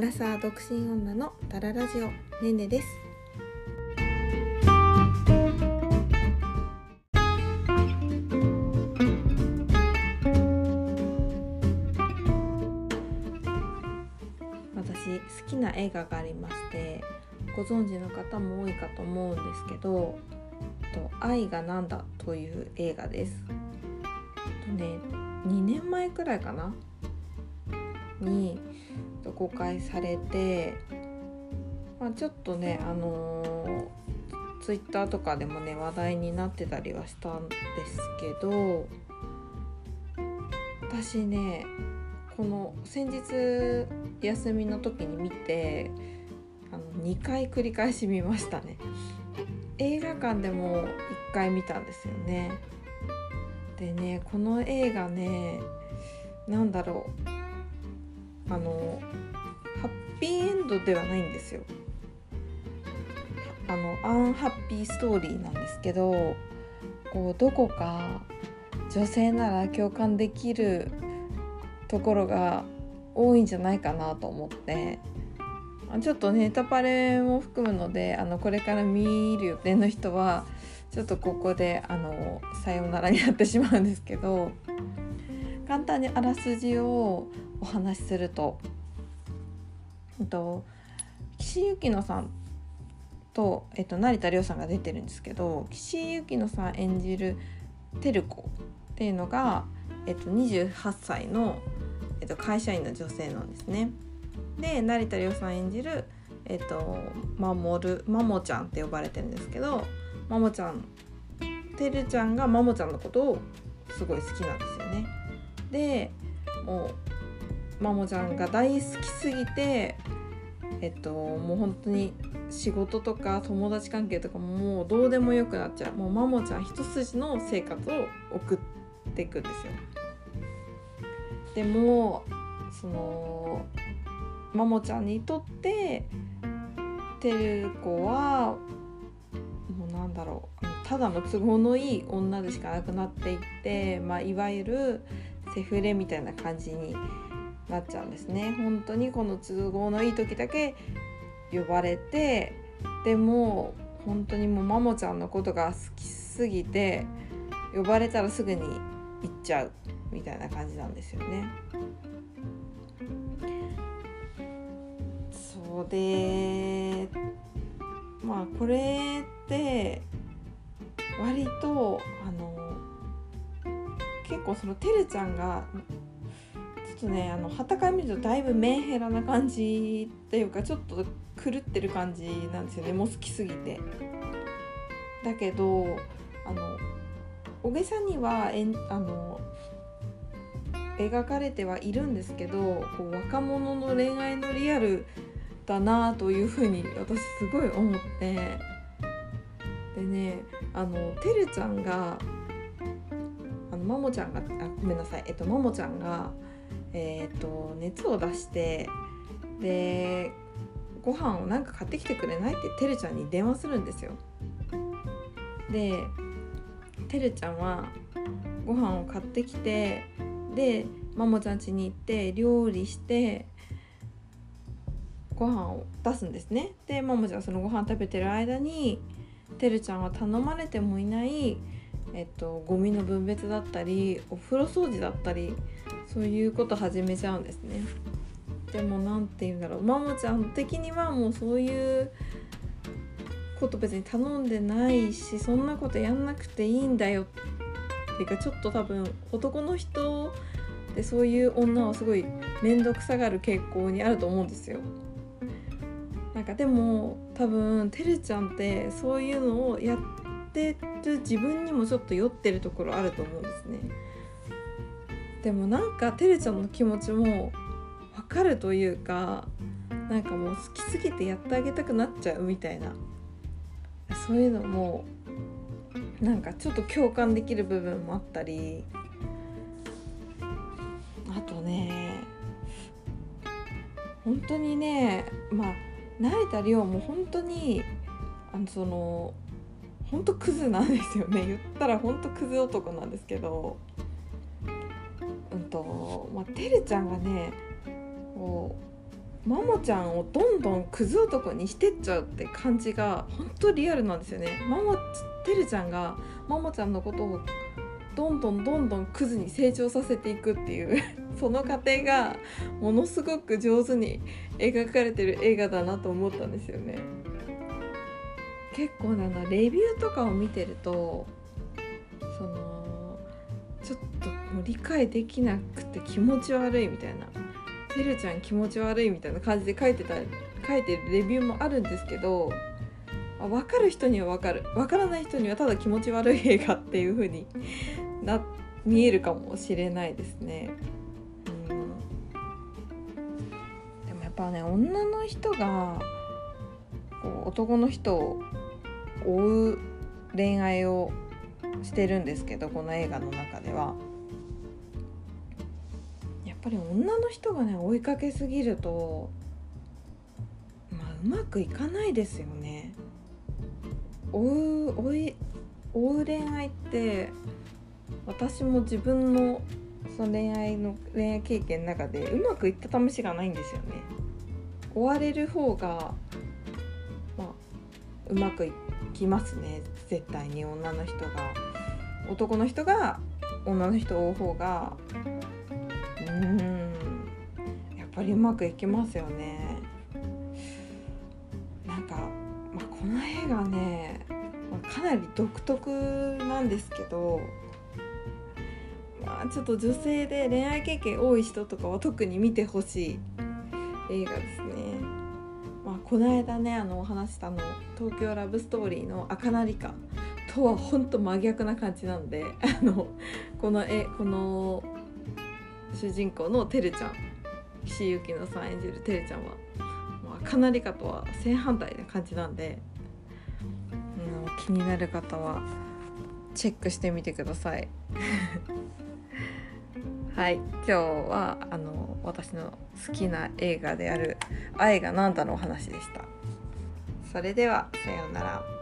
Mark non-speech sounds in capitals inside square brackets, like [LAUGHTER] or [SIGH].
アラサー独身女のダララジオねねです私好きな映画がありましてご存知の方も多いかと思うんですけど「と愛がなんだ」という映画です。とね2年前くらいかな？に公開されて、まあ、ちょっとねあのー、ツイッターとかでもね話題になってたりはしたんですけど私ねこの先日休みの時に見てあの2回繰り返し見ましたね。映画館でも1回見たんですよね。でねこの映画ね何だろう。あのハッピーエンドではないんですよ。あのアンハッピーストーリーなんですけどこうどこか女性なら共感できるところが多いんじゃないかなと思って。ちょっとネタバレも含むのであのこれから見る予定の人はちょっとここであのさようならになってしまうんですけど。簡単にあらすじをお話しするとと岸由紀乃さんと、えっと、成田凌さんが出てるんですけど岸由紀乃さん演じる照子っていうのが、えっと、28歳のえっと、会社員の女性なんですね。で成田凌さん演じる、えっと、守るマモちゃんって呼ばれてるんですけどマモちゃんてるちゃんがマモちゃんのことをすごい好きなんですよね。でもうマモちゃんが大好きすぎてえっともう本当に仕事とか友達関係とかももうどうでもよくなっちゃうもうマモちゃん一筋の生活を送っていくんですよ。でもそのマモちゃんにとっててる子はもうなんだろうただの都合のいい女でしかなくなっていって、まあ、いわゆるセフレみたいな感じになっちゃうんですね。本当にこの都合のいい時だけ呼ばれてでも本当にもうマモちゃんのことが好きすぎて呼ばれたらすぐに行っちゃうみたいな感じなんですよね。そうでまあこれって構そのてるちゃんがちょっとねあの旗から見るとだいぶメンヘラな感じっていうかちょっと狂ってる感じなんですよねもう好きすぎて。だけどあの小げさにはえんあの描かれてはいるんですけどこう若者の恋愛のリアルだなというふうに私すごい思ってでねあのてるちゃんがのマモちゃんがあごめんなさい。えっとマモちゃんがえー、っと熱を出してでご飯をなんか買ってきてくれない？っててるちゃんに電話するんですよ。でてるちゃんはご飯を買ってきてでマモちゃん家に行って料理してご飯を出すんですね。でマモちゃんそのご飯食べてる間にてるちゃんは頼まれてもいないえっとゴミの分別だったりお風呂掃除だったりそういうこと始めちゃうんですね。でも何て言うんだろう。マモちゃん的にはもうそういうこと別に頼んでないしそんなことやんなくていいんだよ。っていうかちょっと多分男の人でそういう女はすごい面倒くさがる傾向にあると思うんですよ。なんかでも多分てるちゃんってそういうのをやってる自分にもちょっと酔ってるところあると思うんですね。でもなんかてるちゃんの気持ちもわかるというかなんかもう好きすぎてやってあげたくなっちゃうみたいなそういうのもなんかちょっと共感できる部分もあったりあとね本当にねまあ成田凌も本当にあのその本当クズなんですよね言ったら本当クズ男なんですけどうんとまあてるちゃんがねこうマモちゃんをどんどんクズ男にしてっちゃうって感じが本当リアルなんですよね。マモてるちゃんがマモちゃんのことをどんどんどんどんクズに成長させていくっていう [LAUGHS] その過程がものすごく上手に描かれてる映画だなと思ったんですよね。結構ねレビューとかを見てるとそのちょっと理解できなくて気持ち悪いみたいな「てるちゃん気持ち悪い」みたいな感じで書いてた書いてるレビューもあるんですけど分かる人には分かる分からない人にはただ気持ち悪い映画っていう風に [LAUGHS] な見えるかもしれないですね。でもやっぱね女の人がこう男の人を追う恋愛をしてるんですけどこの映画の中では。やっぱり女の人がね追いかけすぎるとまあうまくいかないですよね。追う追い追う恋愛って私も自分のその恋愛の恋愛経験の中でうまくいった試しがないんですよね。追われる方がまあうまくいきますね。絶対に女の人が。男の人が女の人を追う方がうん。やっぱりうまくいきますよね。なんか、まあ、この映画ね、かなり独特なんですけどまあちょっと女性で恋愛経験多い人とかは特に見てほしい映画ですね。まあ、この間ねあのお話したの東京ラブストーリーの赤なりか。とは本当真逆な感じなんであのこの絵この主人公のてるちゃん。岸由紀乃さん演じるてるちゃんは、まあ、かなりかとは正反対な感じなんで、うん、気になる方はチェックしてみてください。はい今日はあの私の好きな映画である「愛がなんだ」のお話でした。それではさようなら。